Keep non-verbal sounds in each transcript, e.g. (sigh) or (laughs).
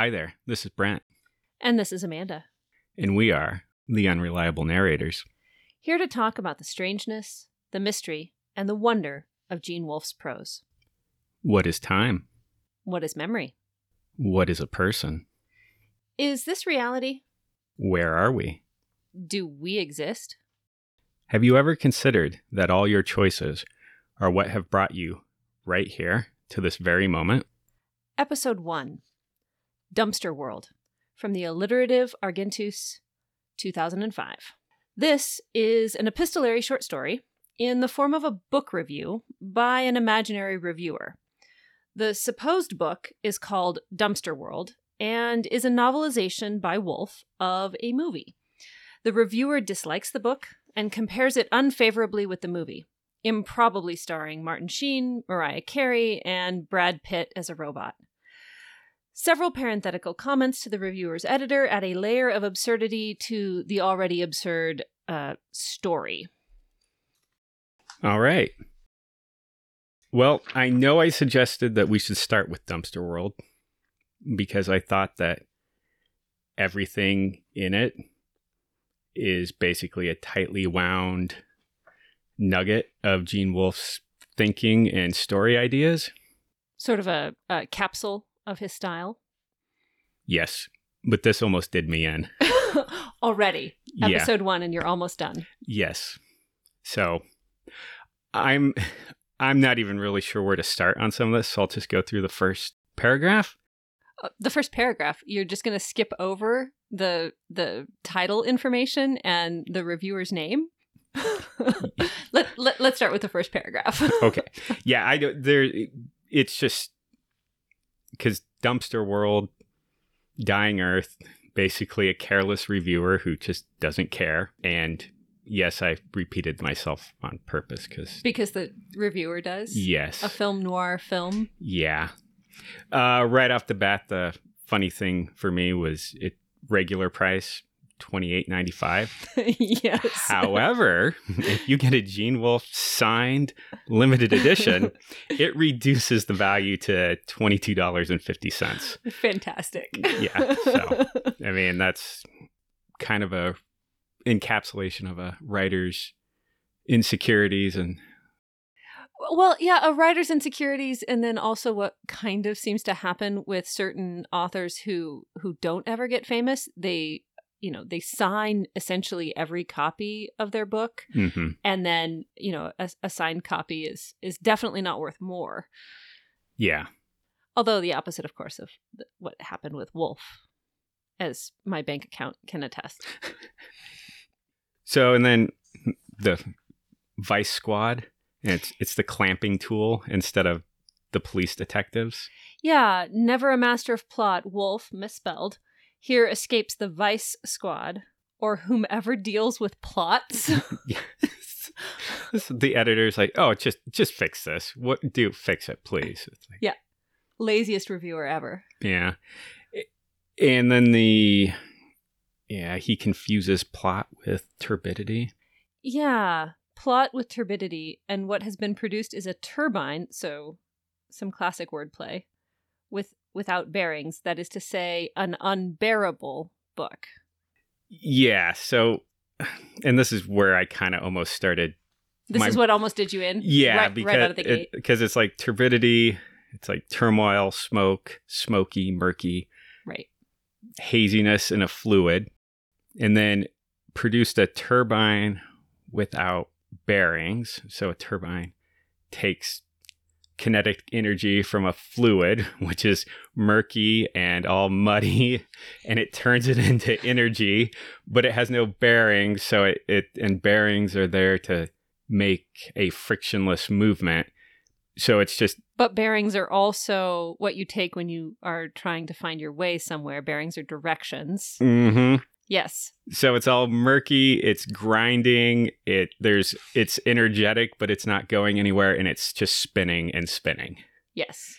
Hi there, this is Brent, And this is Amanda, and we are the Unreliable Narrators. here to talk about the strangeness, the mystery, and the wonder of Gene Wolfe's prose. What is time? What is memory? What is a person? Is this reality? Where are we? Do we exist? Have you ever considered that all your choices are what have brought you right here to this very moment? Episode 1 Dumpster World from the alliterative Argentus, 2005. This is an epistolary short story in the form of a book review by an imaginary reviewer. The supposed book is called Dumpster World and is a novelization by Wolfe of a movie. The reviewer dislikes the book and compares it unfavorably with the movie, improbably starring Martin Sheen, Mariah Carey, and Brad Pitt as a robot. Several parenthetical comments to the reviewer's editor add a layer of absurdity to the already absurd uh, story. All right. Well, I know I suggested that we should start with Dumpster World because I thought that everything in it is basically a tightly wound nugget of Gene Wolfe's thinking and story ideas. Sort of a, a capsule of his style. Yes, but this almost did me in. (laughs) Already. Yeah. Episode one, and you're almost done. Yes. So I'm I'm not even really sure where to start on some of this, so I'll just go through the first paragraph. Uh, the first paragraph, you're just going to skip over the the title information and the reviewer's name. (laughs) (laughs) let, let, let's start with the first paragraph. Okay. Yeah, I don't there it's just cuz Dumpster World Dying Earth basically a careless reviewer who just doesn't care and yes, I repeated myself on purpose cuz because the reviewer does. yes. A film noir film. Yeah. Uh, right off the bat, the funny thing for me was it regular price twenty eight ninety five. (laughs) yes. However, (laughs) if you get a Gene Wolfe signed limited edition, (laughs) it reduces the value to twenty two dollars and fifty cents. Fantastic. Yeah, so. I mean, that's kind of a encapsulation of a writer's insecurities and well, yeah, a writer's insecurities, and then also what kind of seems to happen with certain authors who who don't ever get famous. They, you know, they sign essentially every copy of their book, mhm. and then you know, a, a signed copy is is definitely not worth more. yeah, Although the opposite, of course, of th- what happened with Wolfe, as my bank account can attest. (laughs) So and then the Vice Squad, and it's it's the clamping tool instead of the police detectives. Yeah, never a master of plot, Wolf, misspelled, here escapes the Vice Squad, or whomever deals with plots. (laughs) Yes. the editor's like, "Oh, just just fix this. What do fix it, please?" Like, Laziest reviewer ever. yeah. And then the yeah, he confuses plot with turbidity. Yeah, plot with turbidity, and what has been produced is a turbine, so some classic wordplay, with without bearings, that is to say, an unbearable book. Yeah, so and this is where I kind of almost started This My- is what almost did you in. Yeah, right, because right out of the gate. because it's like turbidity, it's like turmoil, smoke, smoky, murky, Right. haziness in a fluid, and then produced a turbine without bearings. So a turbine takes kinetic energy from a fluid, (laughs) which is murky and all muddy, (laughs) and it turns it (laughs) into energy, but it has no bearings. So it, it and bearings are there to make a frictionless movement. So it's just But bearings are also what you take when you are trying to find your way somewhere. Bearings are directions. hmm Yes. so it's all murky it's grinding it there's it's energetic but it's not going anywhere and it's just spinning and spinning Yes.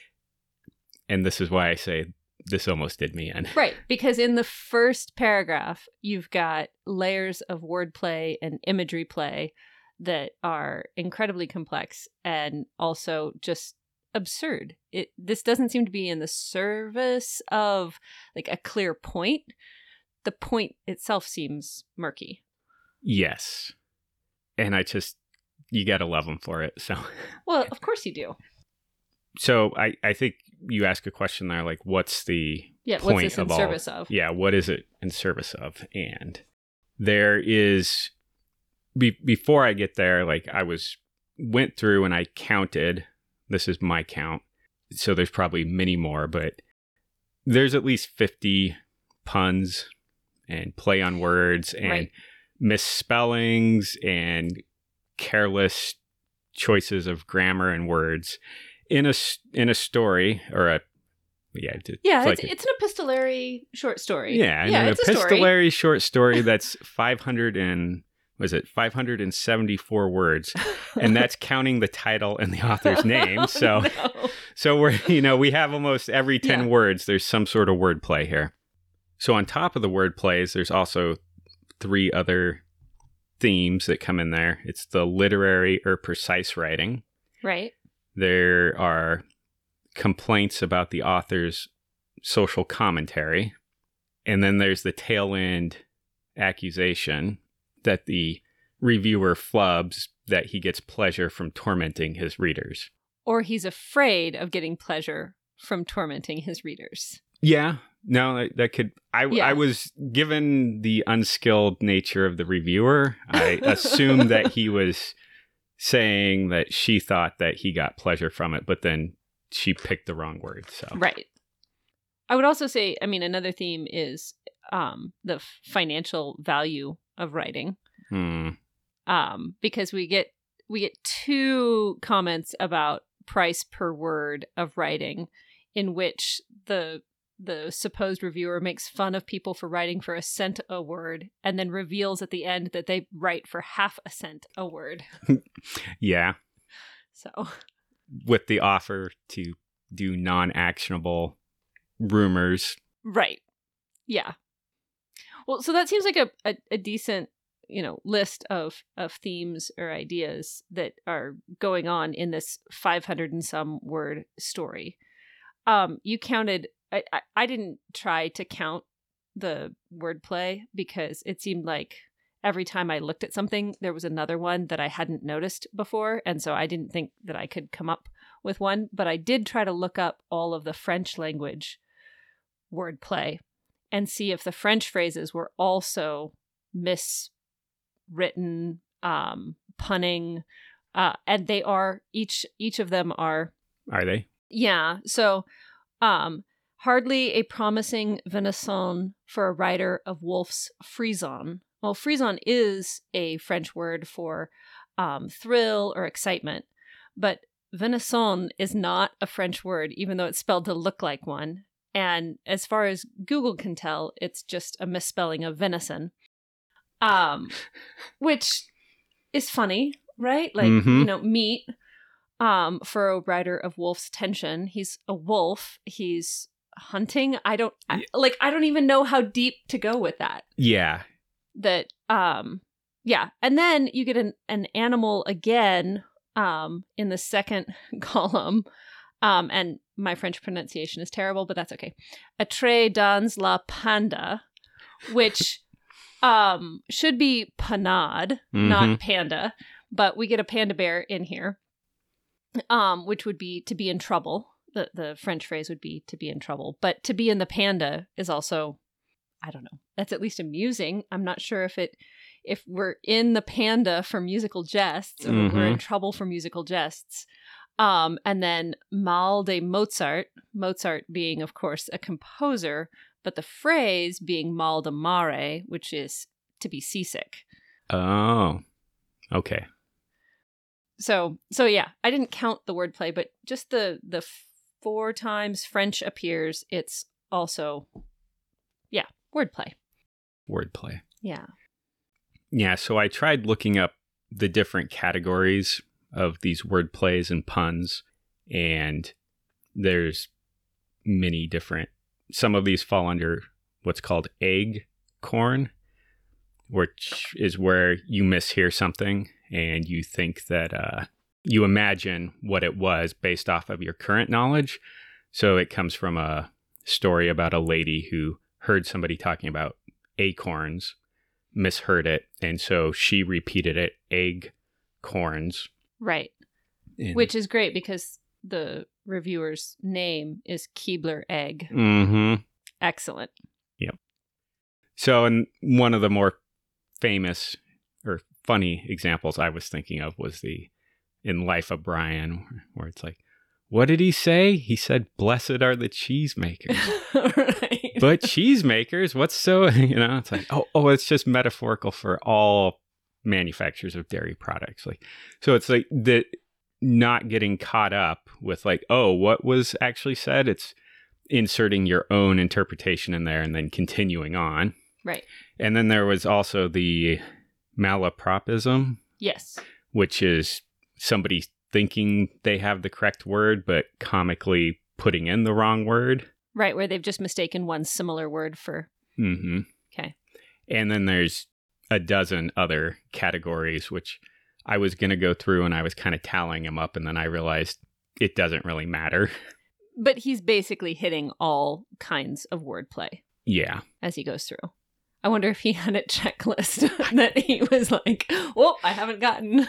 and this is why i say this almost did me in Right. Because in the first paragraph, you've got layers of wordplay and imagery play that are incredibly complex and also just absurd. It this doesn't seem to be in the service of like a clear point. The point itself seems murky. Yes. And I just, you got to love them for it. So, (laughs) Well, of course you do. so I, I think you ask a question there, like, what's the, Yeah, what's Point this in of all- service of? yeah, what is it in service of? And there is, be, before I get there, like, I was, went through and I counted, this is my count. So there's probably many more, but there's at least 50 puns and play on words and Right. misspellings and careless choices of grammar and words in a in a story or a yeah it's Yeah, like it's, a- it's an epistolary short story. yeah, yeah, an it's a story. epistolary short story (laughs) that's 500 and was it 574 words (laughs) and that's counting the title and the author's (laughs) name oh, so Oh, no. so we're you know we have almost every 10 Yeah. words there's some sort of wordplay here so on top of the word plays there's also three other themes that come in there. It's the literary or precise writing. Right. there are complaints about the author's social commentary. And then there's the tail end accusation that the reviewer flubs that he gets pleasure from tormenting his readers. Or he's afraid of getting pleasure from tormenting his readers. Yeah, no, that, that could. I Yeah. I was given the unskilled nature of the reviewer. I assumed that he was saying that she thought that he got pleasure from it, but then she picked the wrong word. So Right. I would also say, I mean, another theme is um, the financial value of writing, Hmm. um, because we get we get two comments about price per word of writing, in which the the supposed reviewer makes fun of people for writing for a cent a word, and then reveals at the end that they write for half a cent a word. (laughs) yeah, So with the offer to do non-actionable rumors. Right. Yeah. Well, so that seems like a, a, a decent, you know, list of of themes or ideas that are going on in this 500 and some word story. Um, you counted. I, I I didn't try to count the wordplay because it seemed like every time I looked at something, there was another one that I hadn't noticed before, and so I didn't think that I could come up with one. But I did try to look up all of the French language wordplay and see if the French phrases were also miswritten, um, punning, uh, and they are each each of them are Are they? yeah. So, um, hardly a promising venison for a writer of Wolfe's frisson. Well, frisson is a French word for um, thrill or excitement, but venison is not a French word, even though it's spelled to look like one. And as far as Google can tell, it's just a misspelling of venison, um, (laughs) which is funny, right? Like Mhm. you know, meat um for a writer of wolf's tension he's a wolf he's hunting i don't I, like i don't even know how deep to go with that Yeah. that um yeah and then you get an, an animal again um in the second (laughs) column um and my french pronunciation is terrible but that's okay a atre dans la panda which (laughs) um should be panade Mhm. not panda but we get a panda bear in here um which would be to be in trouble the the french phrase would be to be in trouble but to be in the panda is also i don't know that's at least amusing i'm not sure if it if we're in the panda for musical jests or we're in trouble for musical jests um and then mal de mozart mozart being of course a composer but the phrase being mal de mer which is to be seasick Oh. Okay. so so yeah i didn't count the wordplay but just the the four times french appears it's also yeah wordplay Wordplay. yeah Yeah, so I tried looking up the different categories of these word plays and puns, and there's many different. Some of these fall under what's called egg corn, which is where you mishear something and you think that uh, you imagine what it was based off of your current knowledge. So it comes from a story about a lady who heard somebody talking about acorns, misheard it, and so she repeated it egg corns. Right. And- Which is great because the reviewer's name is Keebler Egg. Mhm. Excellent. Yep. So, and one of the more famous or funny examples I was thinking of was the in Life of Brian, where it's like, what did he say? He said, "Blessed are the cheesemakers." (laughs) right. but cheesemakers, what's so (laughs) you know? It's like, oh, oh, it's just metaphorical for all manufacturers of dairy products. Like, so it's like the not getting caught up with like, oh, what was actually said. It's inserting your own interpretation in there and then continuing on. right. And then there was also the malapropism, Yes. which is somebody thinking they have the correct word, but comically putting in the wrong word. Right, where they've just mistaken one similar word for. Mm-hmm. Okay. And then there's a dozen other categories, which I was going to go through and I was kind of tallying them up. And then I realized it doesn't really matter. (laughs) But he's basically hitting all kinds of wordplay Yeah. as he goes through. I wonder if he had a (laughs) checklist (laughs) that he was like, "Well, I haven't gotten."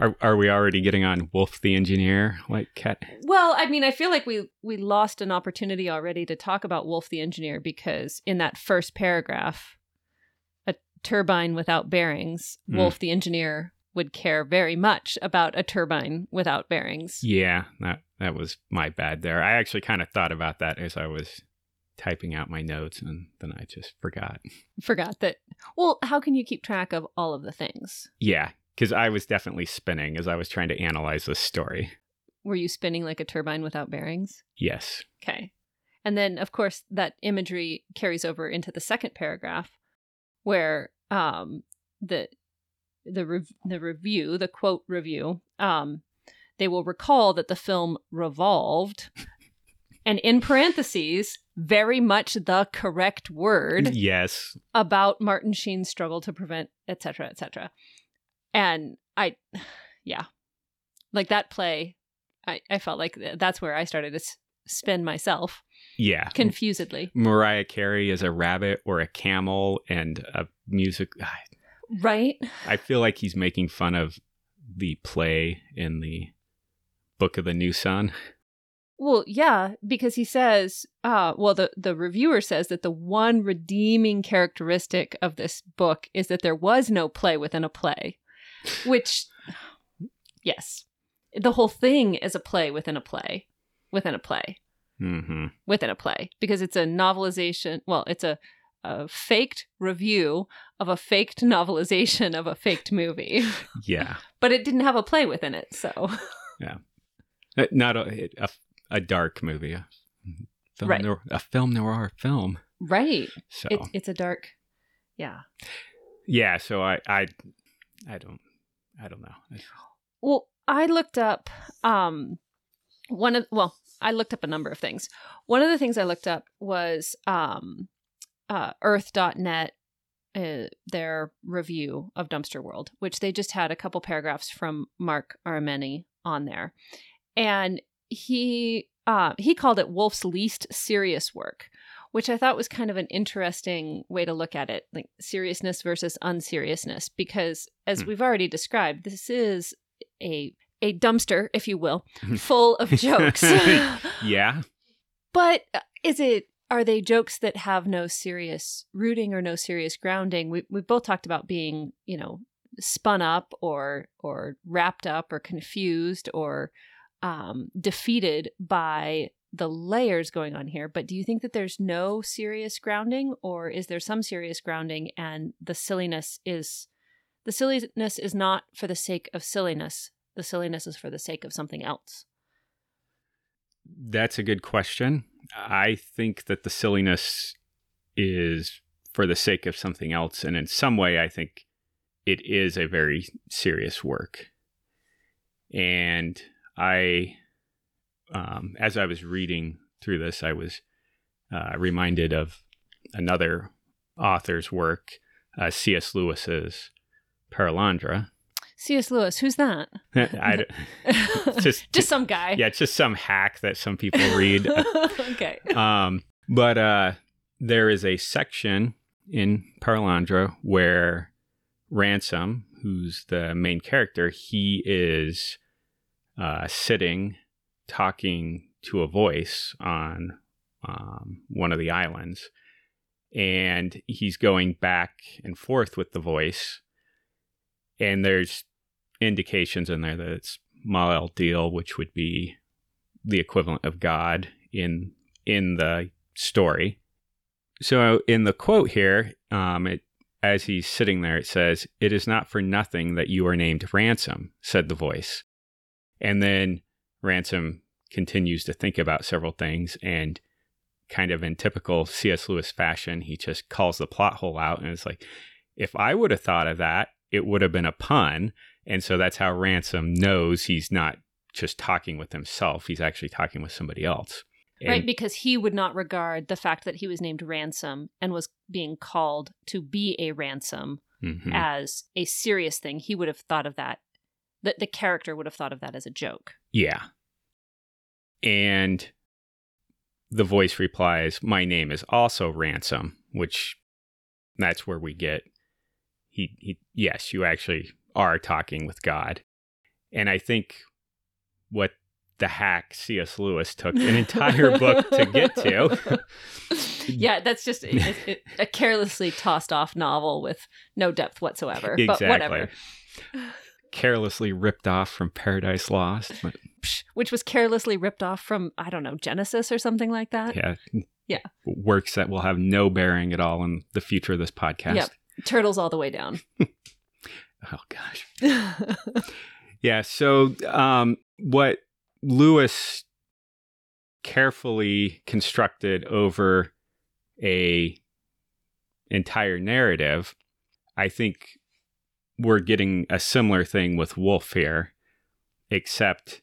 Are, are we already getting on Wolfe the Engineer? Like, cat? well, I mean, I feel like we we lost an opportunity already to talk about Wolfe the engineer because in that first paragraph, a turbine without bearings, Hmm. Wolfe the engineer would care very much about a turbine without bearings. Yeah, that, that was my bad there. I actually kind of thought about that as I was typing out my notes and then I just forgot. Forgot that. Well, how can you keep track of all of the things? Yeah, because I was definitely spinning as I was trying to analyze this story. Were you spinning like a turbine without bearings? Yes. Okay. And then, of course, that imagery carries over into the second paragraph, where um, the the rev- the review, the quote review, um, they will recall that the film revolved, and in parentheses, very much the correct word Yes. about Martin Sheen's struggle to prevent, etc., cetera, et cetera. And I, (sighs) yeah, like that play, I, I felt like that's where I started to s- spin myself Yeah. confusedly. Mariah Carey is a rabbit or a camel and a music. (sighs) Right? I feel like he's making fun of the play in the Book of the New Sun. Well, yeah, because he says, uh, well, the, the reviewer says that the one redeeming characteristic of this book is that there was no play within a play, which, yes, the whole thing is a play within a play, within a play. hmm within a play because it's a novelization. Well, it's a, a faked review of a faked (laughs) novelization of a faked movie, Yeah. (laughs) but it didn't have a play within it. So, (laughs) yeah, Not a, a, a dark movie. A film, Right. noir, a film noir film. right, So it, it's a dark, yeah. yeah. So I I I don't I don't know. Well, I looked up um one of well, I looked up a number of things. One of the things I looked up was um uh urth.net uh, their review of Dumpster World, which they just had a couple paragraphs from Marc Aramini on there. And he uh he called it Wolf's least serious work, which I thought was kind of an interesting way to look at it, like seriousness versus unseriousness because as Hmm. we've already described, this is a a dumpster, if you will, (laughs) full of jokes. (laughs) Yeah. but uh, is it are they jokes that have no serious rooting or no serious grounding? We we both talked about being, you know, spun up or or wrapped up or confused or um, defeated by the layers going on here. But do you think that there's no serious grounding, or is there some serious grounding and the silliness is the silliness is not for the sake of silliness. The silliness is for the sake of something else. That's a good question. I think that the silliness is for the sake of something else. And in some way, I think it is a very serious work. And I, um, as I was reading through this, I was uh, reminded of another author's work, uh, C.S. Lewis's Perelandra. C.S. Lewis, who's that? (laughs) I (laughs) Just- just some guy. yeah, it's just some hack that some people read. (laughs) okay. um, but uh, there is a section in Perelandra where Ransom, who's the main character, he is uh, sitting talking to a voice on um, one of the islands. And he's going back and forth with the voice. And there's indications in there that it's Maleldil, which would be the equivalent of God in in the story. So in the quote here, um, it as he's sitting there, it says, "It is not for nothing that you are named Ransom," said the voice, and then Ransom continues to think about several things and. Kind of in typical C.S. Lewis fashion, he just calls the plot hole out and it's like, if I would have thought of that, it would have been a pun. And so that's how Ransom knows he's not just talking with himself, he's actually talking with somebody else. right, because he would not regard the fact that he was named Ransom and was being called to be a ransom Mhm. as a serious thing. He would have thought of that. That the character would have thought of that as a joke. Yeah. And the voice replies, My name is also Ransom, which that's where we get he, he yes, you actually are talking with God. And I think what the hack C.S. Lewis took an entire book to get to. (laughs) yeah, that's just a, carelessly tossed off novel with no depth whatsoever. But whatever. Carelessly ripped off from Paradise Lost. But Which was carelessly ripped off from, I don't know, Genesis or something like that. yeah. Yeah. Works that will have no bearing at all on the future of this podcast. Yep. Turtles all the way down. (laughs) Oh gosh. Yeah. So, um, what Lewis carefully constructed over a entire narrative, I think we're getting a similar thing with Wolfe here, except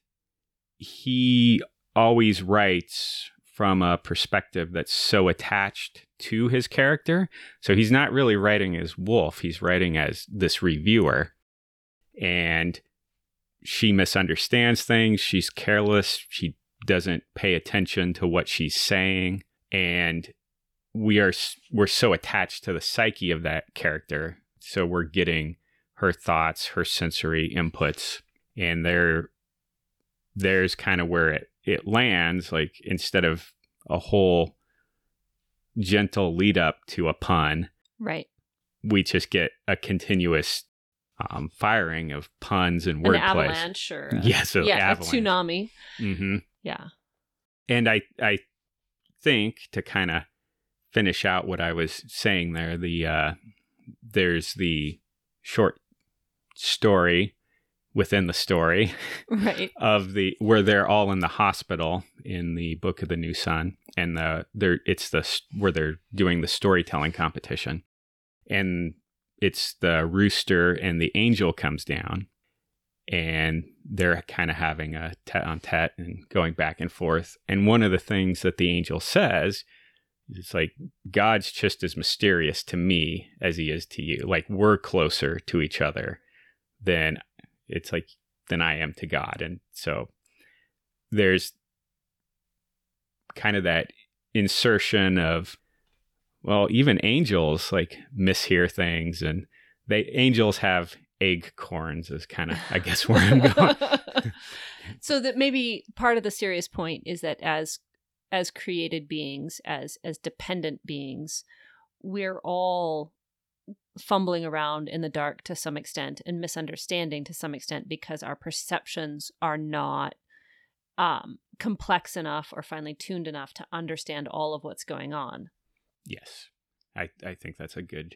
he always writes from a perspective that's so attached to his character. So he's not really writing as Wolfe, he's writing as this reviewer. And she misunderstands things. She's careless. She doesn't pay attention to what she's saying, and we are we're so attached to the psyche of that character. So we're getting her thoughts, her sensory inputs, and there there's kind of where it it lands. Like instead of a whole gentle lead up to a pun, right. we just get a continuous um, firing of puns and An avalanche or a, (laughs) Yeah, so yeah, avalanche. a tsunami. hmm Yeah. And I, I think to kind of finish out what I was saying there, the uh, there's the short story within the story (laughs) Right. (laughs) of the where they're all in the hospital in the Book of the New Sun, and the they're it's the where they're doing the storytelling competition, and it's the rooster and the angel comes down, and they're kind of having a tete on tete and going back and forth, and one of the things that the angel says. It's like God's just as mysterious to me as he is to you. Like we're closer to each other than it's like than I am to God. And so there's kind of that insertion of well, even angels like mishear things and they angels have egg corns is kind of I guess where I'm going. (laughs) so that maybe part of the serious point is that as as created beings, as as dependent beings, we're all fumbling around in the dark to some extent and misunderstanding to some extent because our perceptions are not um, complex enough or finely tuned enough to understand all of what's going on. yes. I I think that's a good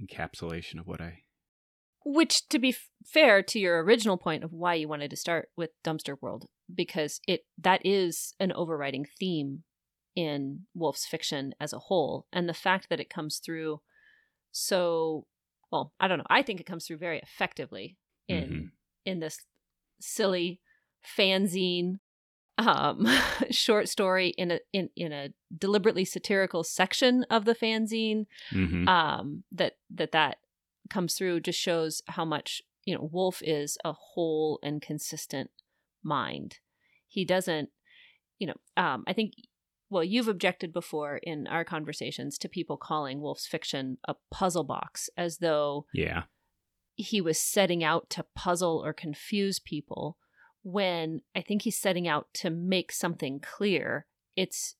encapsulation of what I Which, to be f- fair to your original point of why you wanted to start with Dumpster World, because it that is an overriding theme in Wolfe's fiction as a whole, and the fact that it comes through so well, I don't know. I think it comes through very effectively in Mhm. in this silly fanzine um (laughs) short story in a in in a deliberately satirical section of the fanzine Mhm. um that that that comes through just shows how much you know, Wolfe is a whole and consistent mind. He doesn't, you know, um, I think, well, you've objected before in our conversations to people calling Wolfe's fiction a puzzle box as though Yeah. he was setting out to puzzle or confuse people when I think he's setting out to make something clear. It's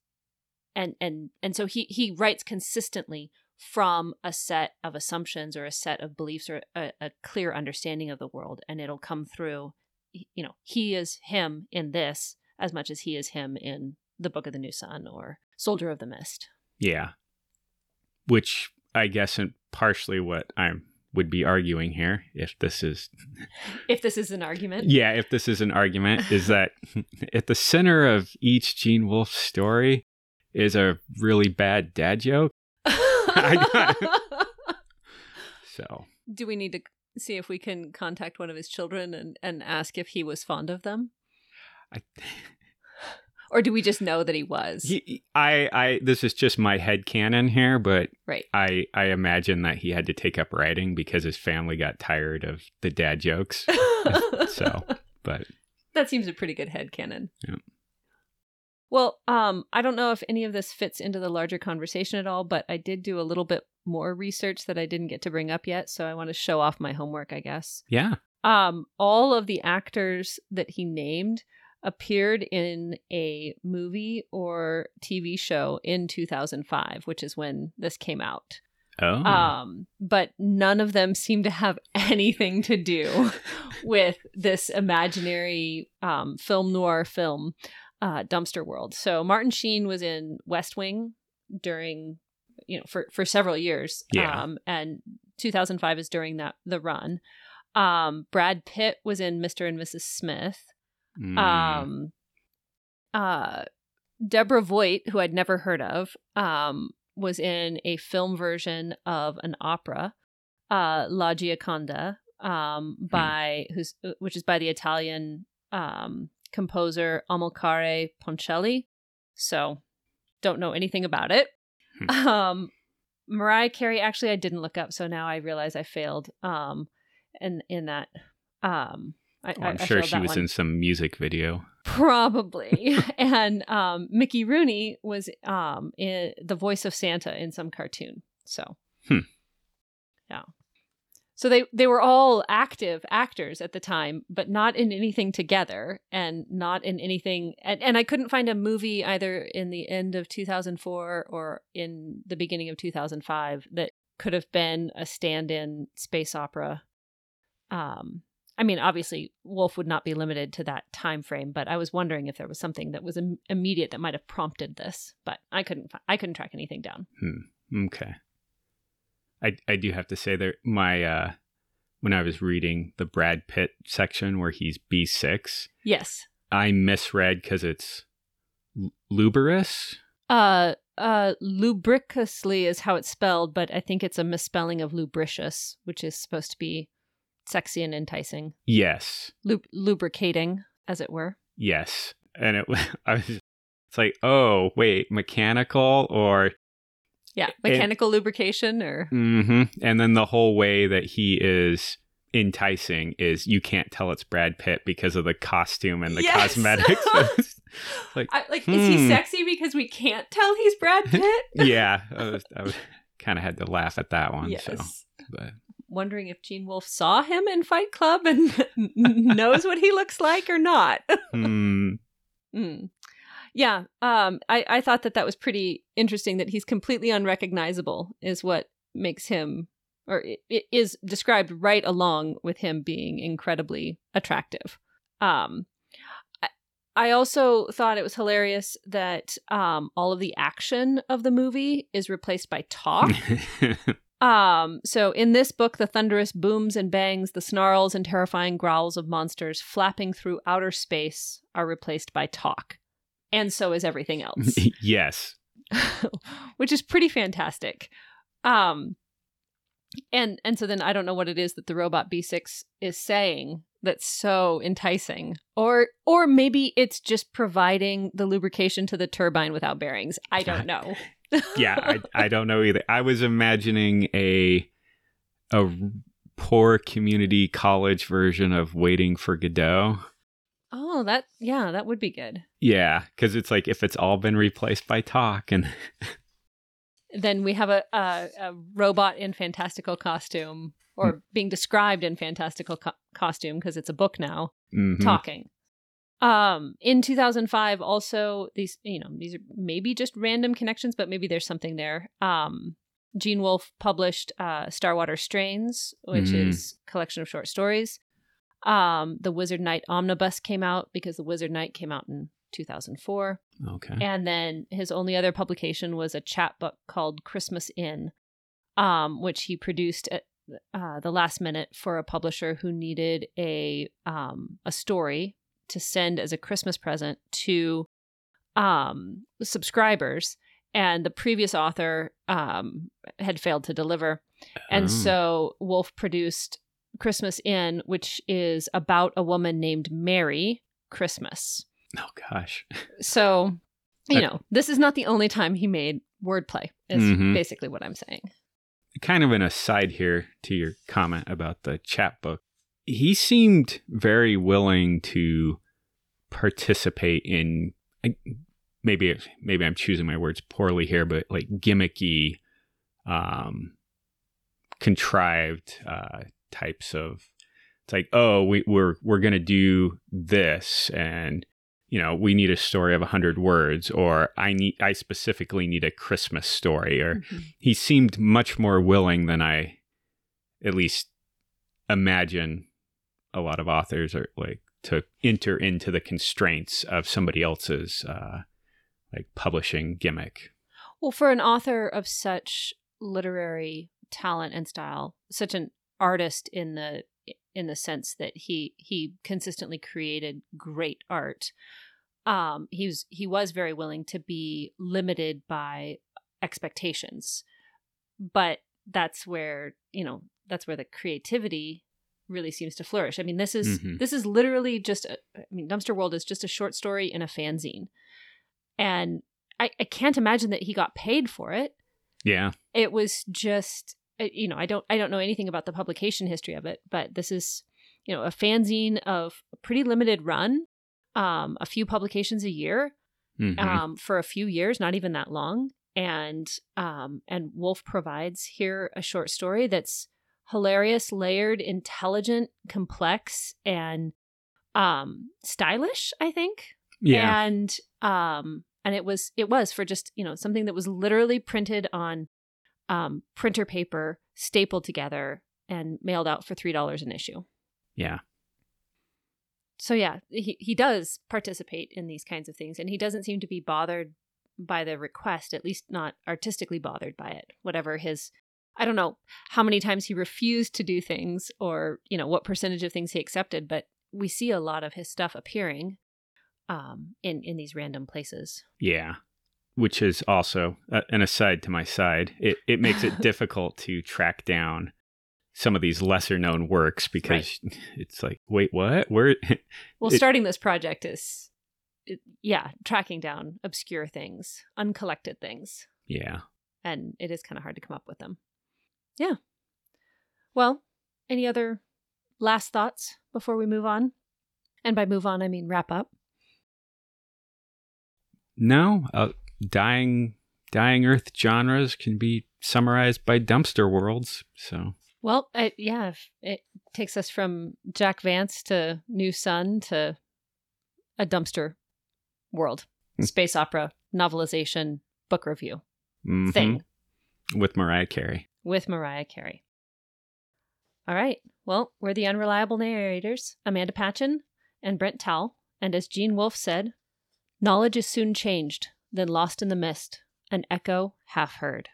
and and and so he he writes consistently from a set of assumptions or a set of beliefs or a, a clear understanding of the world and it'll come through you know he is him in this as much as he is him in the book of the new sun or soldier of the mist Yeah. Which I guess and partially what I would be arguing here, if this is (laughs) if this is an argument yeah, if this is an argument, is that (laughs) at the center of each Gene Wolfe story is a really bad dad joke. (laughs) So Do we need to see if we can contact one of his children and, and ask if he was fond of them? I Or do we just know that he was? he, I I this is just my head canon here, but right. I I imagine that he had to take up writing because his family got tired of the dad jokes. (laughs) so, but that seems a pretty good head canon. Yeah. Well, um, I don't know if any of this fits into the larger conversation at all, but I did do a little bit more research that I didn't get to bring up yet, so I want to show off my homework, I guess. yeah. Um, all of the actors that he named appeared in a movie or TV show in 2005, which is when this came out. Oh. Um, but none of them seem to have (laughs) anything to do with this imaginary um, film noir film, uh, Dumpster World. So Martin Sheen was in West Wing during, you know, for for several years. Yeah. Um, and 2005 is during that the run. Um, Brad Pitt was in Mr. and Mrs. Smith. Mm. Um, uh, Deborah Voigt, who I'd never heard of, um, was in a film version of an opera, uh, La Gioconda, um, by who's which is by the Italian um, composer Amilcare Ponchielli. So, don't know anything about it. Hmm. Um, Mariah Carey, actually, I didn't look up, so now I realize I failed. Um, in in that, um, I, Oh, I'm I- I sure she was one. in some music video. Probably. (laughs) (laughs) and um, Mickey Rooney was um, in the voice of Santa in some cartoon. So, Hmm. yeah. So they they were all active actors at the time, but not in anything together, and not in anything. And, and I couldn't find a movie either in the end of 2004 or in the beginning of 2005 that could have been a stand-in space opera. Um, I mean, obviously, Wolfe would not be limited to that time frame, but I was wondering if there was something that was Im- immediate that might have prompted this. But I couldn't. I couldn't track anything down. Hmm. Okay. I I do have to say that my uh when I was reading the Brad Pitt section where he's B6, Yes. I misread cuz it's L-. Uh, uh, lubricously is how it's spelled, but I think it's a misspelling of lubricious, which is supposed to be sexy and enticing, Yes. Lub- lubricating, as it were. Yes. And it was (laughs) I was it's like, "Oh, wait, mechanical or Yeah, And- mechanical lubrication, or mhm." And then the whole way that he is enticing is you can't tell it's Brad Pitt because of the costume and the Yes! cosmetics. (laughs) (laughs) like I, like, is he Hmm. sexy because we can't tell he's Brad Pitt? yeah, I, was, I kind of had to laugh at that one. yes. So, but wondering if Gene Wolfe saw him in Fight Club and (laughs) knows what he looks like or not. (laughs) hmm, Mm. Yeah, um, I, I thought that that was pretty interesting that he's completely unrecognizable is what makes him, or it, it is described right along with him being incredibly attractive. Um, I, I also thought it was hilarious that um, all of the action of the movie is replaced by talk. (laughs) Um, so in this book, the thunderous booms and bangs, the snarls and terrifying growls of monsters flapping through outer space are replaced by talk. And so is everything (laughs) else, yes. (laughs) which is pretty fantastic. Um, and and so then I don't know what it is that the robot B6 is saying that's so enticing. Or or maybe it's just providing the lubrication to the turbine without bearings. I don't know. Yeah, I, (laughs) I don't know either. I was imagining a a poor community college version of Waiting for Godot. Oh, that yeah, that would be good. Yeah, because it's like if it's all been replaced by talk, and (laughs) Then we have a a, a robot in fantastical costume, or being described in fantastical co- costume because it's a book now, Mhm. talking. Um, in 2005, also these you know these are maybe just random connections, but maybe there's something there. Um, Gene Wolfe published uh, Starwater Strains, which Mm. is a collection of short stories. Um, the Wizard Knight Omnibus came out because the Wizard Knight came out in 2004. okay, And then his only other publication was a chapbook called Christmas Inn, um, which he produced at uh, the last minute for a publisher who needed a um, a story to send as a Christmas present to um, subscribers. And the previous author um, had failed to deliver. And Oh. so Wolfe produced Christmas Inn, which is about a woman named Mary Christmas. oh gosh, So, you Uh, know, this is not the only time he made wordplay, is Mhm. basically what I'm saying. kind of an aside here to your comment about the chapbook. He seemed very willing to participate in maybe maybe I'm choosing my words poorly here, but like gimmicky, um, contrived uh, types of. It's like, oh, we, we're we're gonna do this, and you know, we need a story of a hundred words, or I need I specifically need a Christmas story, or he seemed much more willing than I at least imagine a lot of authors are like to enter into the constraints of somebody else's uh like publishing gimmick. Well, for an author of such literary talent and style, such an artist in the in the sense that he he consistently created great art. Um, he was he was very willing to be limited by expectations, but that's where you know that's where the creativity really seems to flourish. I mean, this is Mhm. this is literally just a, I mean, Dumpster World is just a short story in a fanzine, and I, I can't imagine that he got paid for it Yeah. it was just uh, you know i don't i don't know anything about the publication history of it but this is you know a fanzine of a pretty limited run um a few publications a year Mhm. um for a few years not even that long and um and Wolfe provides here a short story that's hilarious layered intelligent complex and um stylish i think yeah. and um and it was it was for just you know something that was literally printed on um printer paper stapled together and mailed out for three dollars an issue yeah. so yeah he, he does participate in these kinds of things and he doesn't seem to be bothered by the request at least not artistically bothered by it whatever his i don't know how many times he refused to do things or you know what percentage of things he accepted but we see a lot of his stuff appearing um in in these random places Yeah. Which is also uh, an aside to my side. It it makes it (laughs) difficult to track down some of these lesser known works because (laughs) it's like, wait, what? Where? (laughs) well It- starting this project is it- yeah tracking down obscure things uncollected things yeah. and it is kind of hard to come up with them. Yeah. Well, any other last thoughts before we move on? And by move on, I mean wrap up. No, uh, dying dying Earth genres can be summarized by dumpster worlds. So Well, I, yeah, it takes us from Jack Vance to New Sun to a dumpster world, Hmm. space opera, novelization, book review mhm, thing with Mariah Carey. With Mariah Carey. All right. Well, we're the unreliable narrators, Amanda Patchen and Brent Towle. And as Gene Wolfe said, knowledge is soon changed, then lost in the mist, an echo half heard.